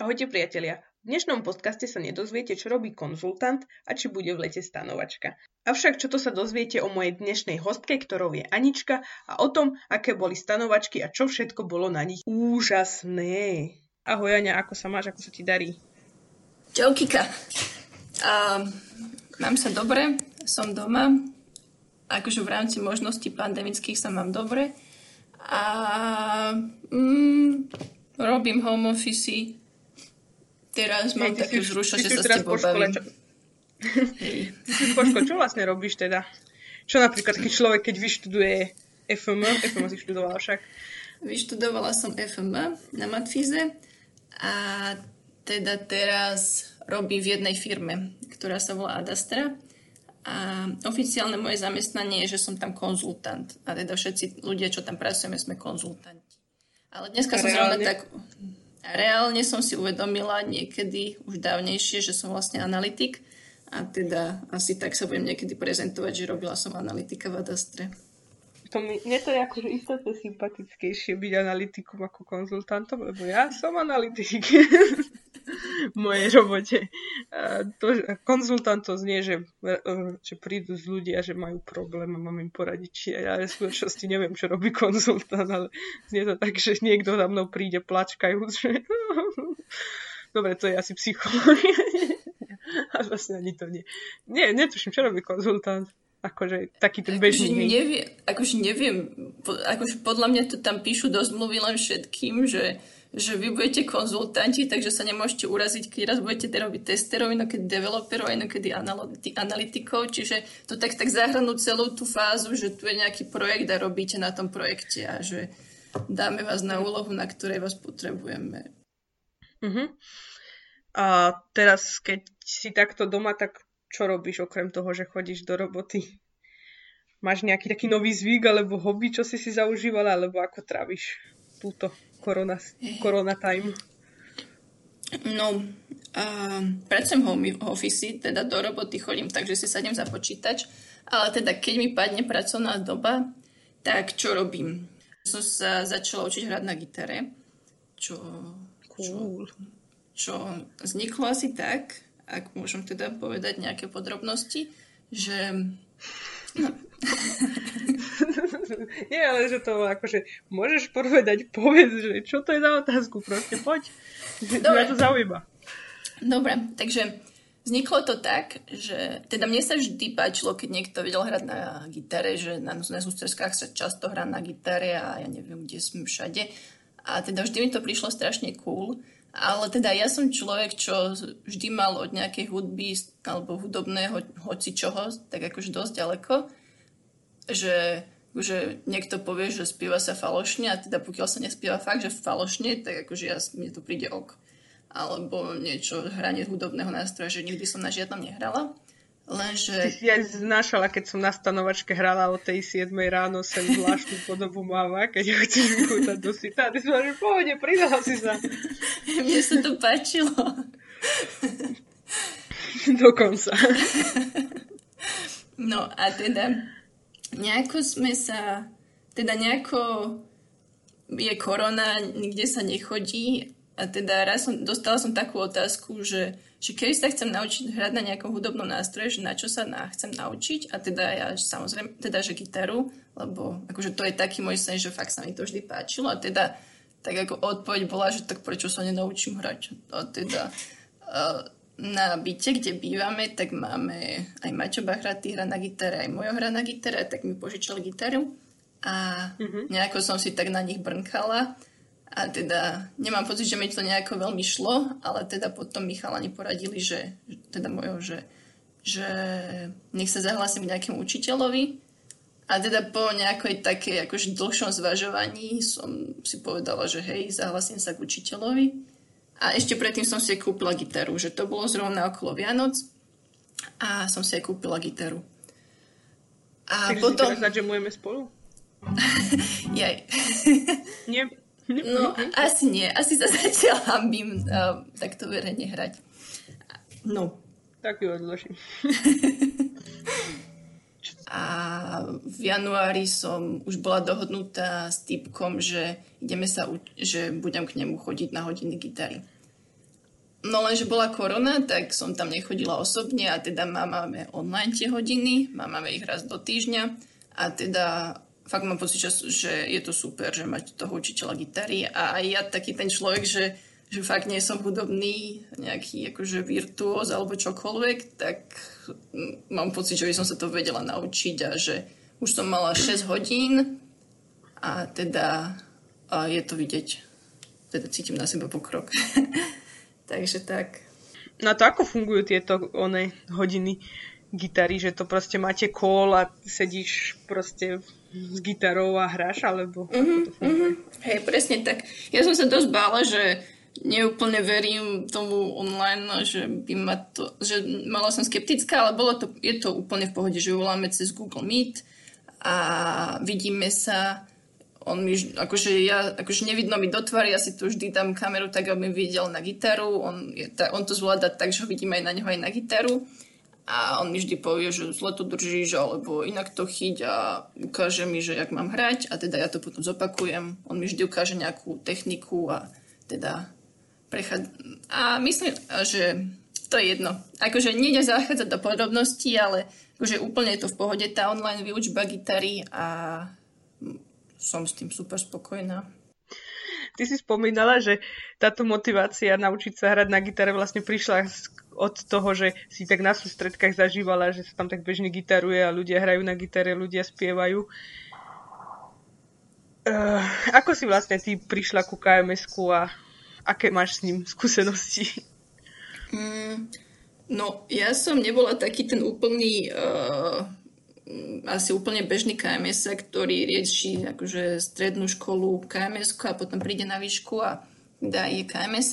Ahojte priatelia. V dnešnom podcaste sa nedozviete, čo robí konzultant a či bude v lete stanovačka. Avšak čo to sa dozviete o mojej dnešnej hostke, ktorou je Anička a o tom, aké boli stanovačky a čo všetko bolo na nich úžasné. Ahoj Aňa, ako sa máš, ako sa ti darí? Čau Kika. Uh, mám sa dobre, som doma. Akože v rámci možností pandemických sa mám dobre. A mm, robím home office, Teraz mám také vzrušo, že sa s tebou bavím. Čo... Ty si po škole, čo vlastne robíš teda? Čo napríklad taký človek, keď vyštuduje FM, FM si študovala však? Vyštudovala som FM na Matfize a teda teraz robím v jednej firme, ktorá sa volá Adastra. A oficiálne moje zamestnanie je, že som tam konzultant. A teda všetci ľudia, čo tam pracujeme, sme konzultanti. Ale dneska som zrovna tak... Reálne som si uvedomila niekedy, už dávnejšie, že som vlastne analytik a teda asi tak sa budem niekedy prezentovať, že robila som analytika v Adastre. To mi, mne to je akože istotne sympatickejšie byť analytikom ako konzultantom, lebo ja som analytik v mojej robote. A to, konzultant to znie, že, že prídu z ľudia, že majú problém a mám im poradiť. Či ja v skutočnosti neviem, čo robí konzultant, ale znie to tak, že niekto za mnou príde plačkajúc, že dobre, to je asi psychológia. a vlastne ani to nie. Nie, netuším, čo robí konzultant akože taký ten bežný. Akože neviem, akože neviem, akože podľa mňa to tam píšu do zmluvy len všetkým, že, že vy budete konzultanti, takže sa nemôžete uraziť, keď raz budete robiť testerov, inokedy developerov, inokedy analytikov, čiže to tak, tak zahrnú celú tú fázu, že tu je nejaký projekt a robíte na tom projekte a že dáme vás na úlohu, na ktorej vás potrebujeme. Uh-huh. A teraz, keď si takto doma, tak čo robíš okrem toho, že chodíš do roboty? Máš nejaký taký nový zvyk alebo hobby, čo si si zaužívala, alebo ako tráviš túto korona, korona time? No, uh, pracujem home office, teda do roboty chodím, takže si sadnem za počítač, ale teda keď mi padne pracovná doba, tak čo robím? Som sa začala učiť hrať na gitare, čo, cool. čo, čo vzniklo asi tak, ak môžem teda povedať nejaké podrobnosti, že... No. Nie, ale že to akože môžeš povedať, povedz, že čo to je za otázku, proste poď. Dobre. to zaujíma. Dobre, takže vzniklo to tak, že teda mne sa vždy páčilo, keď niekto vedel hrať na gitare, že na, na sústredskách sa často hrá na gitare a ja neviem, kde som všade. A teda vždy mi to prišlo strašne cool. Ale teda ja som človek, čo vždy mal od nejakej hudby alebo hudobného hoci čoho, tak akože dosť ďaleko, že, že niekto povie, že spieva sa falošne a teda pokiaľ sa nespieva fakt, že falošne, tak akože ja, mne to príde ok. Alebo niečo, hranie hudobného nástroja, že nikdy som na žiadnom nehrala. Lenže... Ty si aj znášala, keď som na stanovačke hrala o tej 7 ráno sem zvláštnu podobu máva, keď ho chceš vychútať do sita. A ty si že pohode, pridala si sa. Mne sa to páčilo. Dokonca. No a teda nejako sme sa, teda nejako je korona, nikde sa nechodí. A teda raz som, dostala som takú otázku, že že keď sa chcem naučiť hrať na nejakom hudobnom nástroje, že na čo sa na, chcem naučiť? A teda ja samozrejme, teda že gitaru, lebo akože to je taký môj sen, že fakt sa mi to vždy páčilo. A teda tak ako odpoveď bola, že tak prečo sa nenaučím hrať. A teda uh, na byte, kde bývame, tak máme aj Maťo Bachratý hra na gitare, aj mojo hra na gitare, tak mi požičal gitaru a mm-hmm. nejako som si tak na nich brnkala a teda nemám pocit, že mi to nejako veľmi šlo, ale teda potom mi chalani poradili, že teda mojo, že, že nech sa zahlasím k nejakému učiteľovi. A teda po nejakej takej akože dlhšom zvažovaní som si povedala, že hej, zahlasím sa k učiteľovi. A ešte predtým som si kúpila gitaru, že to bolo zrovna okolo Vianoc a som si kúpila gitaru. A Takže potom... si teraz spolu? Jaj. Nie, No, asi nie. Asi sa zatiaľ hambím uh, takto verejne hrať. No. Tak ju odložím. A v januári som už bola dohodnutá s typkom, že ideme sa, že budem k nemu chodiť na hodiny gitary. No lenže bola korona, tak som tam nechodila osobne a teda máme online tie hodiny, máme ich raz do týždňa a teda fakt mám pocit, že je to super, že mať toho učiteľa gitary a aj ja taký ten človek, že, že fakt nie som hudobný nejaký akože virtuóz alebo čokoľvek, tak mám pocit, že by som sa to vedela naučiť a že už som mala 6 hodín a teda a je to vidieť. Teda cítim na seba pokrok. Takže tak. No to ako fungujú tieto one hodiny gitary, že to proste máte kól a sedíš proste s gitarou a hráš, alebo mm-hmm, ako to funguje? Mm-hmm. Hej, presne tak. Ja som sa dosť bála, že neúplne verím tomu online, že by ma to, že mala som skeptická, ale bolo to, je to úplne v pohode, že voláme cez Google Meet a vidíme sa on mi, akože ja, akože nevidno mi do tvary, ja si tu vždy dám kameru tak, aby mi videl na gitaru, on, je, ta, on to zvláda tak, že ho vidím aj na neho aj na gitaru a on mi vždy povie, že zle to držíš, alebo inak to chyť a ukáže mi, že jak mám hrať a teda ja to potom zopakujem. On mi vždy ukáže nejakú techniku a teda prechad... A myslím, že to je jedno. Akože nejde zachádzať do podrobností, ale akože úplne je to v pohode tá online výučba gitary a som s tým super spokojná. Ty si spomínala, že táto motivácia naučiť sa hrať na gitare vlastne prišla od toho, že si tak na sústredkách zažívala, že sa tam tak bežne gitaruje a ľudia hrajú na gitare, ľudia spievajú. Uh, ako si vlastne ty prišla ku kms a aké máš s ním skúsenosti? Mm, no, ja som nebola taký ten úplný uh, asi úplne bežný kms ktorý rieši akože strednú školu kms a potom príde na výšku a dá je kms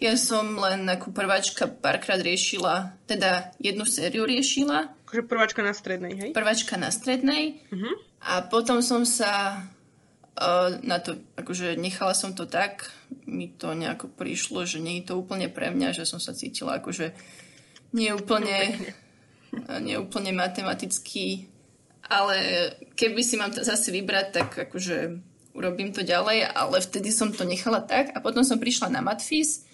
Ja som len ako prváčka párkrát riešila, teda jednu sériu riešila. Akože prváčka na strednej, hej? Prváčka na strednej. Uh-huh. A potom som sa na to, akože nechala som to tak, mi to nejako prišlo, že nie je to úplne pre mňa, že som sa cítila akože nie úplne... No, neúplne matematický, ale keby si mám zase vybrať, tak akože urobím to ďalej, ale vtedy som to nechala tak a potom som prišla na Matfis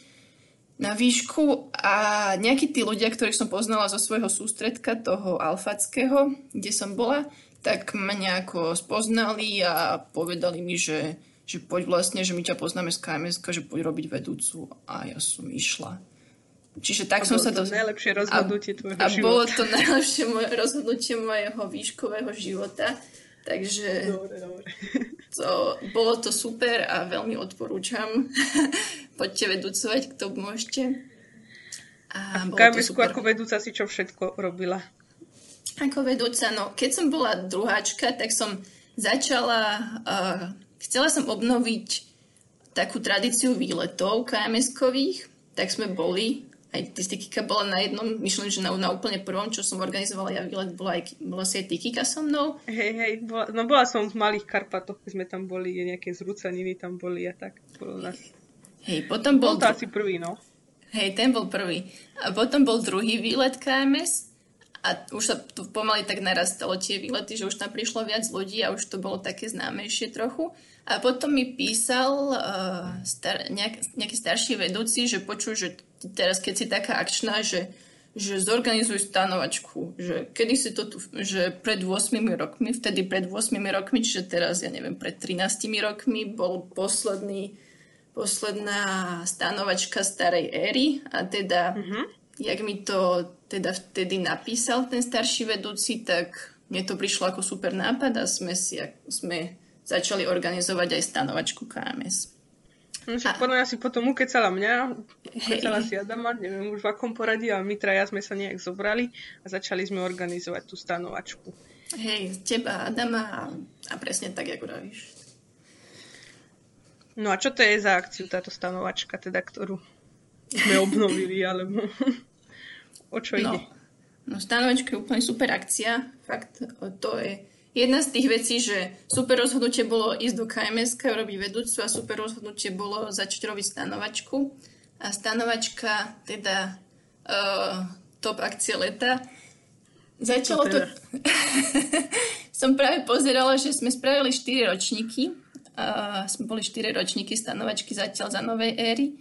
na výšku a nejakí tí ľudia, ktorých som poznala zo svojho sústredka, toho alfackého, kde som bola, tak ma nejako spoznali a povedali mi, že, že poď vlastne, že my ťa poznáme z KMS, že poď robiť vedúcu a ja som išla. Čiže tak a som sa to... najlepšie rozhodnutie tvojho a života. A bolo to najlepšie moje rozhodnutie mojho výškového života. Takže dobre, dobre. To, bolo to super a veľmi odporúčam. Poďte vedúcovať, kto môžete. A, a v KMSku ako vedúca si čo všetko robila? Ako vedúca, no keď som bola druháčka, tak som začala, uh, chcela som obnoviť takú tradíciu výletov KMS-kových, tak sme boli aj Kika bola na jednom, myslím, že na, na úplne prvom, čo som organizovala ja výlet, bola, aj, bola si aj Kika so mnou. Hej, hej, bola, no bola som v Malých Karpatoch, keď sme tam boli, nejaké zrúcaniny tam boli a tak. Bolo nás... Hej, potom bol... Bol to asi prvý, no. Hej, ten bol prvý. A potom bol druhý výlet KMS a už sa tu pomaly tak narastalo tie výlety, že už tam prišlo viac ľudí a už to bolo také známejšie trochu. A potom mi písal uh, star, nejak, nejaký starší vedúci, že počuj, že teraz keď si taká akčná, že, že zorganizuj stanovačku, že kedy si to tu, že pred 8 rokmi, vtedy pred 8 rokmi, čiže teraz, ja neviem, pred 13 rokmi bol posledný, posledná stanovačka starej éry a teda, mm-hmm. Jak mi to teda vtedy napísal ten starší vedúci, tak mne to prišlo ako super nápad a sme si sme začali organizovať aj stanovačku KMS. No, však podľa mňa si potom ukecala mňa, ukecala si Adama, neviem už v akom poradí, ale my traja sme sa nejak zobrali a začali sme organizovať tú stanovačku. Hej, teba, Adama a, a presne tak, ako vravíš. No a čo to je za akciu táto stanovačka, teda, ktorú sme obnovili, alebo o čo no, ide? No, stanovačka je úplne super akcia. Fakt, to je jedna z tých vecí, že super rozhodnutie bolo ísť do KMS, robiť vedúcu a super rozhodnutie bolo začať robiť stanovačku. A stanovačka, teda uh, top akcie leta, začalo to... Teda? som práve pozerala, že sme spravili 4 ročníky. Uh, sme boli 4 ročníky stanovačky zatiaľ za novej éry.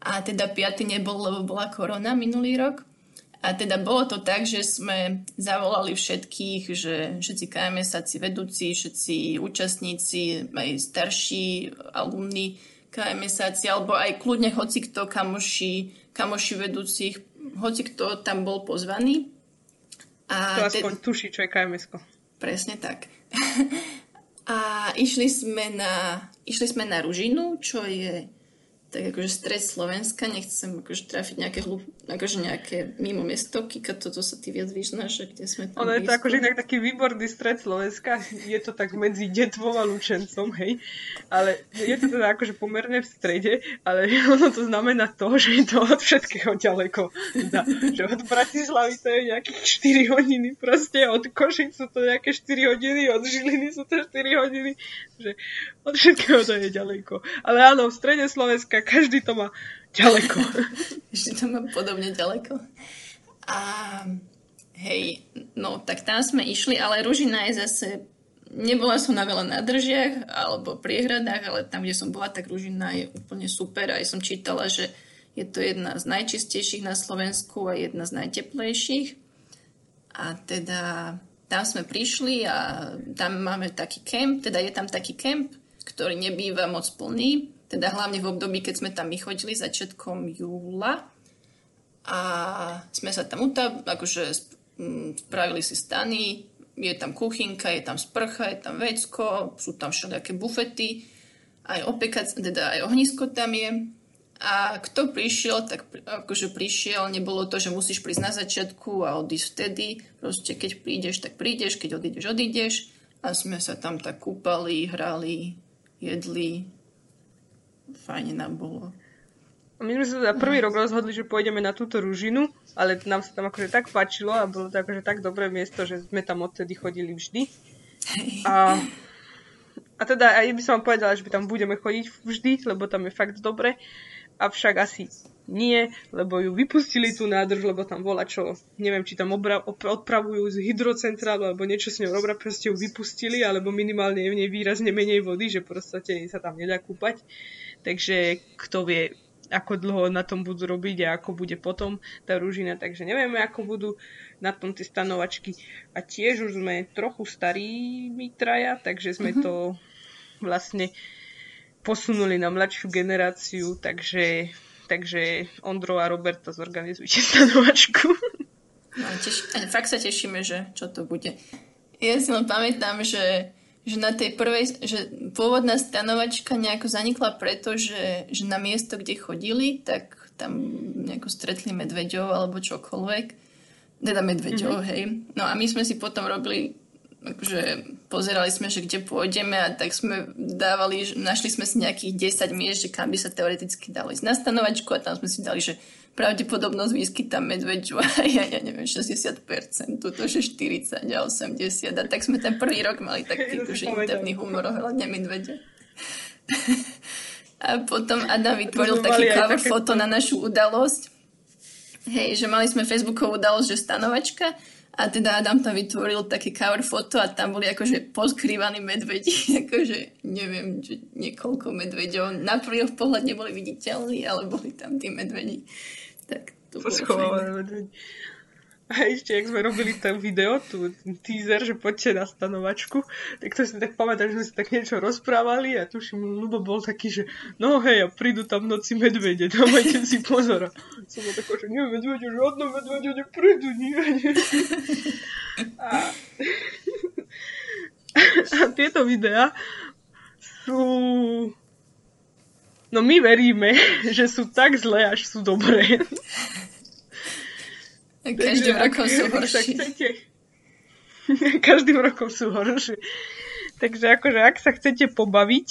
A teda piaty nebol, lebo bola korona minulý rok. A teda bolo to tak, že sme zavolali všetkých, že všetci KMS-áci vedúci, všetci účastníci, aj starší alumni KMS-áci, alebo aj kľudne hoci kto, kamoši, kamoši vedúcich, hoci kto tam bol pozvaný. A to aspoň te... tuší, čo je kms. Presne tak. a išli sme na, išli sme na Ružinu, čo je tak akože stred Slovenska, nechcem akože trafiť nejaké, hlup, akože nejaké mimo mesto, Kika, toto sa ty viac vyznáš, kde sme tam Ono je to akože inak taký výborný stred Slovenska, je to tak medzi Detvom a Lučencom, hej, ale je to teda akože pomerne v strede, ale ono to znamená to, že je to od všetkého ďaleko. Teda, že od Bratislavy to je nejakých 4 hodiny, proste od Košic sú to nejaké 4 hodiny, od Žiliny sú to 4 hodiny, že od všetkého to je ďaleko. Ale áno, v strede Slovenska každý to má ďaleko. Každý to má podobne ďaleko. A hej, no tak tam sme išli, ale Ružina je zase nebola som na veľa nádržiach alebo priehradách, ale tam, kde som bola, tak Ružina je úplne super. Aj som čítala, že je to jedna z najčistejších na Slovensku a jedna z najteplejších. A teda tam sme prišli a tam máme taký kemp, teda je tam taký kemp, ktorý nebýva moc plný, teda hlavne v období, keď sme tam my chodili začiatkom júla a sme sa tam utab, akože spravili si stany, je tam kuchynka, je tam sprcha, je tam vecko, sú tam všelijaké bufety, aj opekac, teda aj ohnisko tam je. A kto prišiel, tak akože prišiel, nebolo to, že musíš prísť na začiatku a odísť vtedy. Proste keď prídeš, tak prídeš, keď odídeš, odídeš. A sme sa tam tak kúpali, hrali, jedli. Fajne nám bolo. My sme sa za prvý rok rozhodli, že pôjdeme na túto ružinu, ale nám sa tam akože tak páčilo a bolo to akože tak dobré miesto, že sme tam odtedy chodili vždy. A, a teda aj by som vám povedala, že by tam budeme chodiť vždy, lebo tam je fakt dobre. Avšak asi nie, lebo ju vypustili tú nádrž, lebo tam bola čo, neviem, či tam obra- odpravujú z hydrocentrálu alebo niečo s ňou robia, proste ju vypustili, alebo minimálne je v nej výrazne menej vody, že proste sa tam nedá kúpať. Takže kto vie, ako dlho na tom budú robiť a ako bude potom tá rúžina, takže nevieme, ako budú na tom tie stanovačky. A tiež už sme trochu starí my traja, takže sme mm-hmm. to vlastne posunuli na mladšiu generáciu, takže takže Ondro a Roberta zorganizujte stanovačku. No, teš, fakt sa tešíme, že čo to bude. Ja si len pamätám, že, že na tej prvej, že pôvodná stanovačka nejako zanikla preto, že, že na miesto, kde chodili, tak tam nejako stretli medveďov alebo čokoľvek. Teda medveďov, mm-hmm. hej. No a my sme si potom robili akože pozerali sme, že kde pôjdeme a tak sme dávali, našli sme si nejakých 10 miest, že kam by sa teoreticky dalo ísť na stanovačku a tam sme si dali, že pravdepodobnosť výskyta medveďu a ja, ja neviem, 60%, toto že 40 a 80 a tak sme ten prvý rok mali taký že interný humor ohľadne medveďa. a potom Adam vytvoril taký cover foto na našu udalosť. Hej, že mali sme Facebookovú udalosť, že stanovačka a teda Adam tam vytvoril také cover foto a tam boli akože poskrývaní medvedi, akože neviem, že niekoľko medveďov. Na prvý pohľad neboli viditeľní, ale boli tam tí medvedi. Tak to medvedi. A ešte, jak sme robili ten video, tu teaser, že poďte na stanovačku, tak to si tak pamätám, že sme si tak niečo rozprávali a tuším, Lubo bol taký, že no hej, a prídu tam noci medvede, dávajte si pozor. Som bol taký, že nie, medvede, žiadne medvede neprídu, nie, nie. A, a tieto videá sú No my veríme, že sú tak zlé, až sú dobré. Každým rokom sú horší. Chcete... Každým rokom sú horší. Takže akože ak sa chcete pobaviť,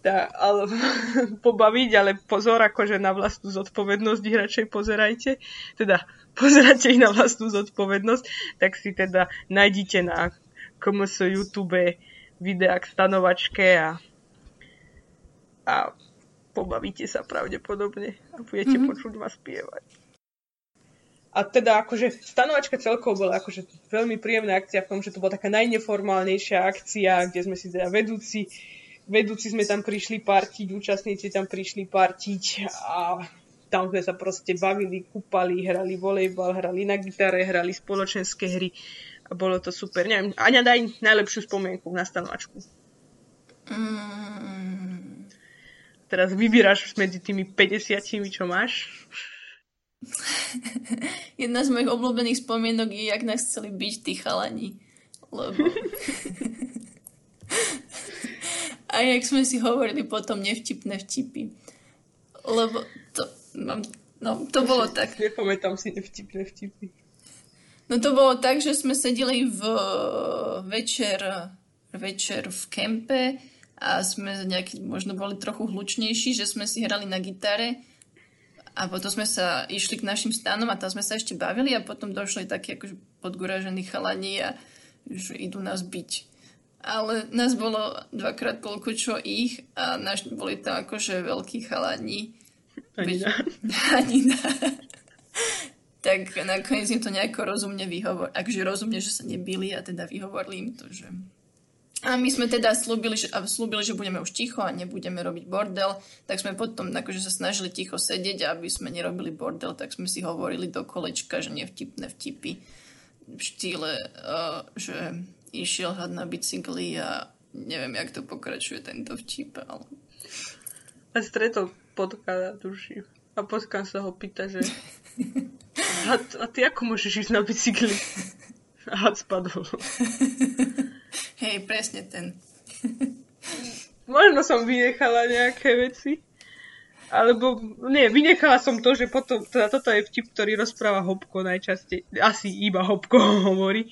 tá, ale, pobaviť, ale pozor, akože na vlastnú zodpovednosť ich radšej pozerajte. Teda pozerajte ich na vlastnú zodpovednosť, tak si teda nájdite na KMS YouTube videá k stanovačke a, a pobavíte sa pravdepodobne a budete mm-hmm. počuť ma spievať. A teda akože stanovačka celkovo bola akože veľmi príjemná akcia v tom, že to bola taká najneformálnejšia akcia, kde sme si teda vedúci vedúci sme tam prišli partiť, účastníci tam prišli partiť a tam sme sa proste bavili, kúpali, hrali volejbal, hrali na gitare, hrali spoločenské hry a bolo to super. Neviem, Aňa, daj najlepšiu spomienku na stanovačku. Mm. Teraz vyberáš medzi tými 50, čo máš. Jedna z mojich obľúbených spomienok je, jak nás chceli byť tí chalani. Lebo... a jak sme si hovorili potom nevtipné vtipy. Lebo to, mám, no, to bolo tak. Nepamätám si nevtipné vtipy. No to bolo tak, že sme sedeli v večer, večer v kempe a sme nejaký, možno boli trochu hlučnejší, že sme si hrali na gitare a potom sme sa išli k našim stanom a tam sme sa ešte bavili a potom došli takí akože podguražení chalani a že idú nás byť. Ale nás bolo dvakrát toľko, čo ich a naš, boli tam akože veľkí chalani ani na. Ani tak nakoniec im to nejako rozumne vyhovor. Akže rozumne, že sa nebili a teda vyhovorili im to, že... A my sme teda slúbili že, slúbili, že budeme už ticho a nebudeme robiť bordel, tak sme potom akože sa snažili ticho sedieť a aby sme nerobili bordel, tak sme si hovorili do kolečka, že nevtipné vtipy v štýle, uh, že išiel had na bicykli a neviem, jak to pokračuje tento vtip, ale... A stretol potká duši. A potkám sa ho pýta, že a, a ty ako môžeš ísť na bicykli? A spadol. Hej, presne ten. Možno som vynechala nejaké veci. Alebo, nie, vynechala som to, že potom, teda toto je vtip, ktorý rozpráva Hopko najčastej, asi iba Hopko hovorí.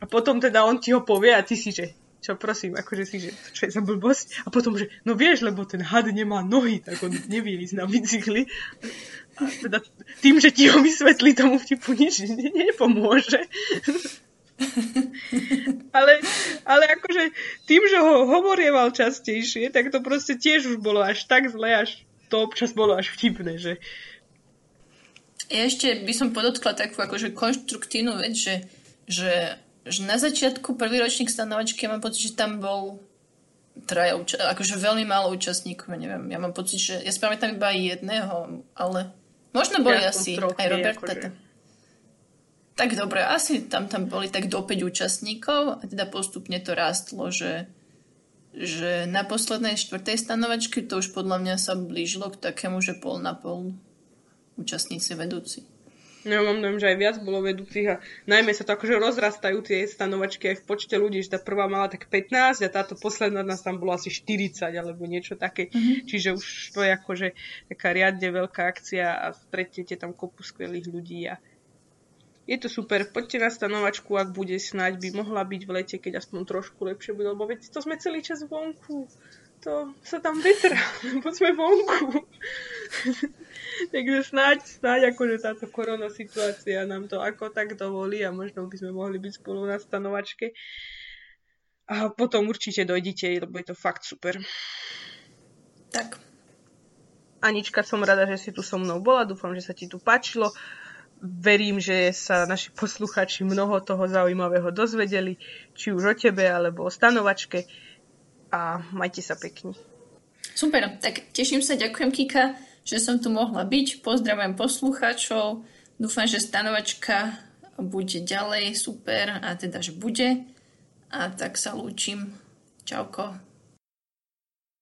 A potom teda on ti ho povie a ty si, že čo prosím, akože si, že čo je za blbosť. A potom, že no vieš, lebo ten had nemá nohy, tak on nevie ísť na bicykli. Teda tým, že ti ho vysvetlí, tomu vtipu nič nepomôže. ale, ale akože tým, že ho hovorieval častejšie, tak to proste tiež už bolo až tak zle, až to občas bolo až vtipné, že ja ešte by som podotkla takú akože konštruktívnu vec, že, že že na začiatku prvý ročník stanovačky ja mám pocit, že tam bol traja, akože veľmi málo účastníkov, neviem, ja mám pocit, že ja tam iba jedného, ale možno boli ja asi aj Roberta. Akože... Tak dobre, asi tam, tam boli tak do 5 účastníkov a teda postupne to rástlo, že, že na poslednej štvrtej stanovačke to už podľa mňa sa blížilo k takému, že pol na pol účastníci vedúci. Ja mám dojem, že aj viac bolo vedúcich a najmä sa to akože rozrastajú tie stanovačky aj v počte ľudí, že tá prvá mala tak 15 a táto posledná nás tam bolo asi 40 alebo niečo také. Mm-hmm. Čiže už to je akože taká riadne veľká akcia a stretnete tam kopu skvelých ľudí a je to super, poďte na stanovačku, ak bude snáď, by mohla byť v lete, keď aspoň trošku lepšie bude, lebo veď to sme celý čas vonku. To sa tam vetra, lebo sme vonku. Takže snáď, snáď akože táto korona situácia nám to ako tak dovolí a možno by sme mohli byť spolu na stanovačke. A potom určite dojdite, lebo je to fakt super. Tak. Anička, som rada, že si tu so mnou bola. Dúfam, že sa ti tu páčilo. Verím, že sa naši posluchači mnoho toho zaujímavého dozvedeli, či už o tebe, alebo o stanovačke. A majte sa pekne. Super, tak teším sa, ďakujem Kika že som tu mohla byť. Pozdravujem poslucháčov. Dúfam, že stanovačka bude ďalej super a teda, že bude. A tak sa lúčim. Čauko.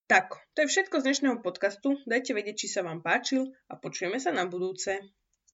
Tak, to je všetko z dnešného podcastu. Dajte vedieť, či sa vám páčil a počujeme sa na budúce.